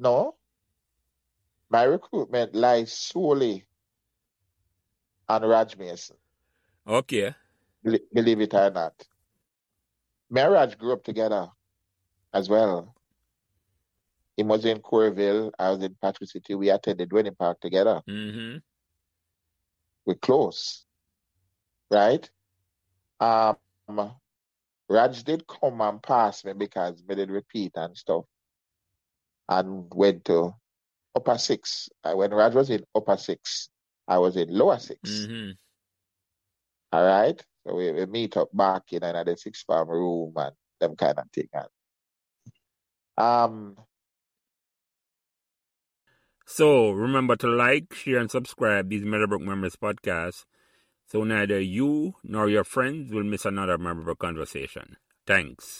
No. My recruitment lies solely on Raj Mason. Okay. Bel- Believe it or not. Me and Raj grew up together as well. He was in Cooreville. I was in Patrick City. We attended Duhaney Park together. Mm-hmm. We're close. Right? Um Raj did come and pass me because me did repeat and stuff. And went to upper six. Uh, When Raj was in upper six, I was in lower 6 Mm-hmm. All right. So we, we meet up back in another six farm room and them kind of thing. And, um, So remember to like, share, and subscribe these Meadowbrook Memories podcasts so neither you nor your friends will miss another memorable conversation. Thanks.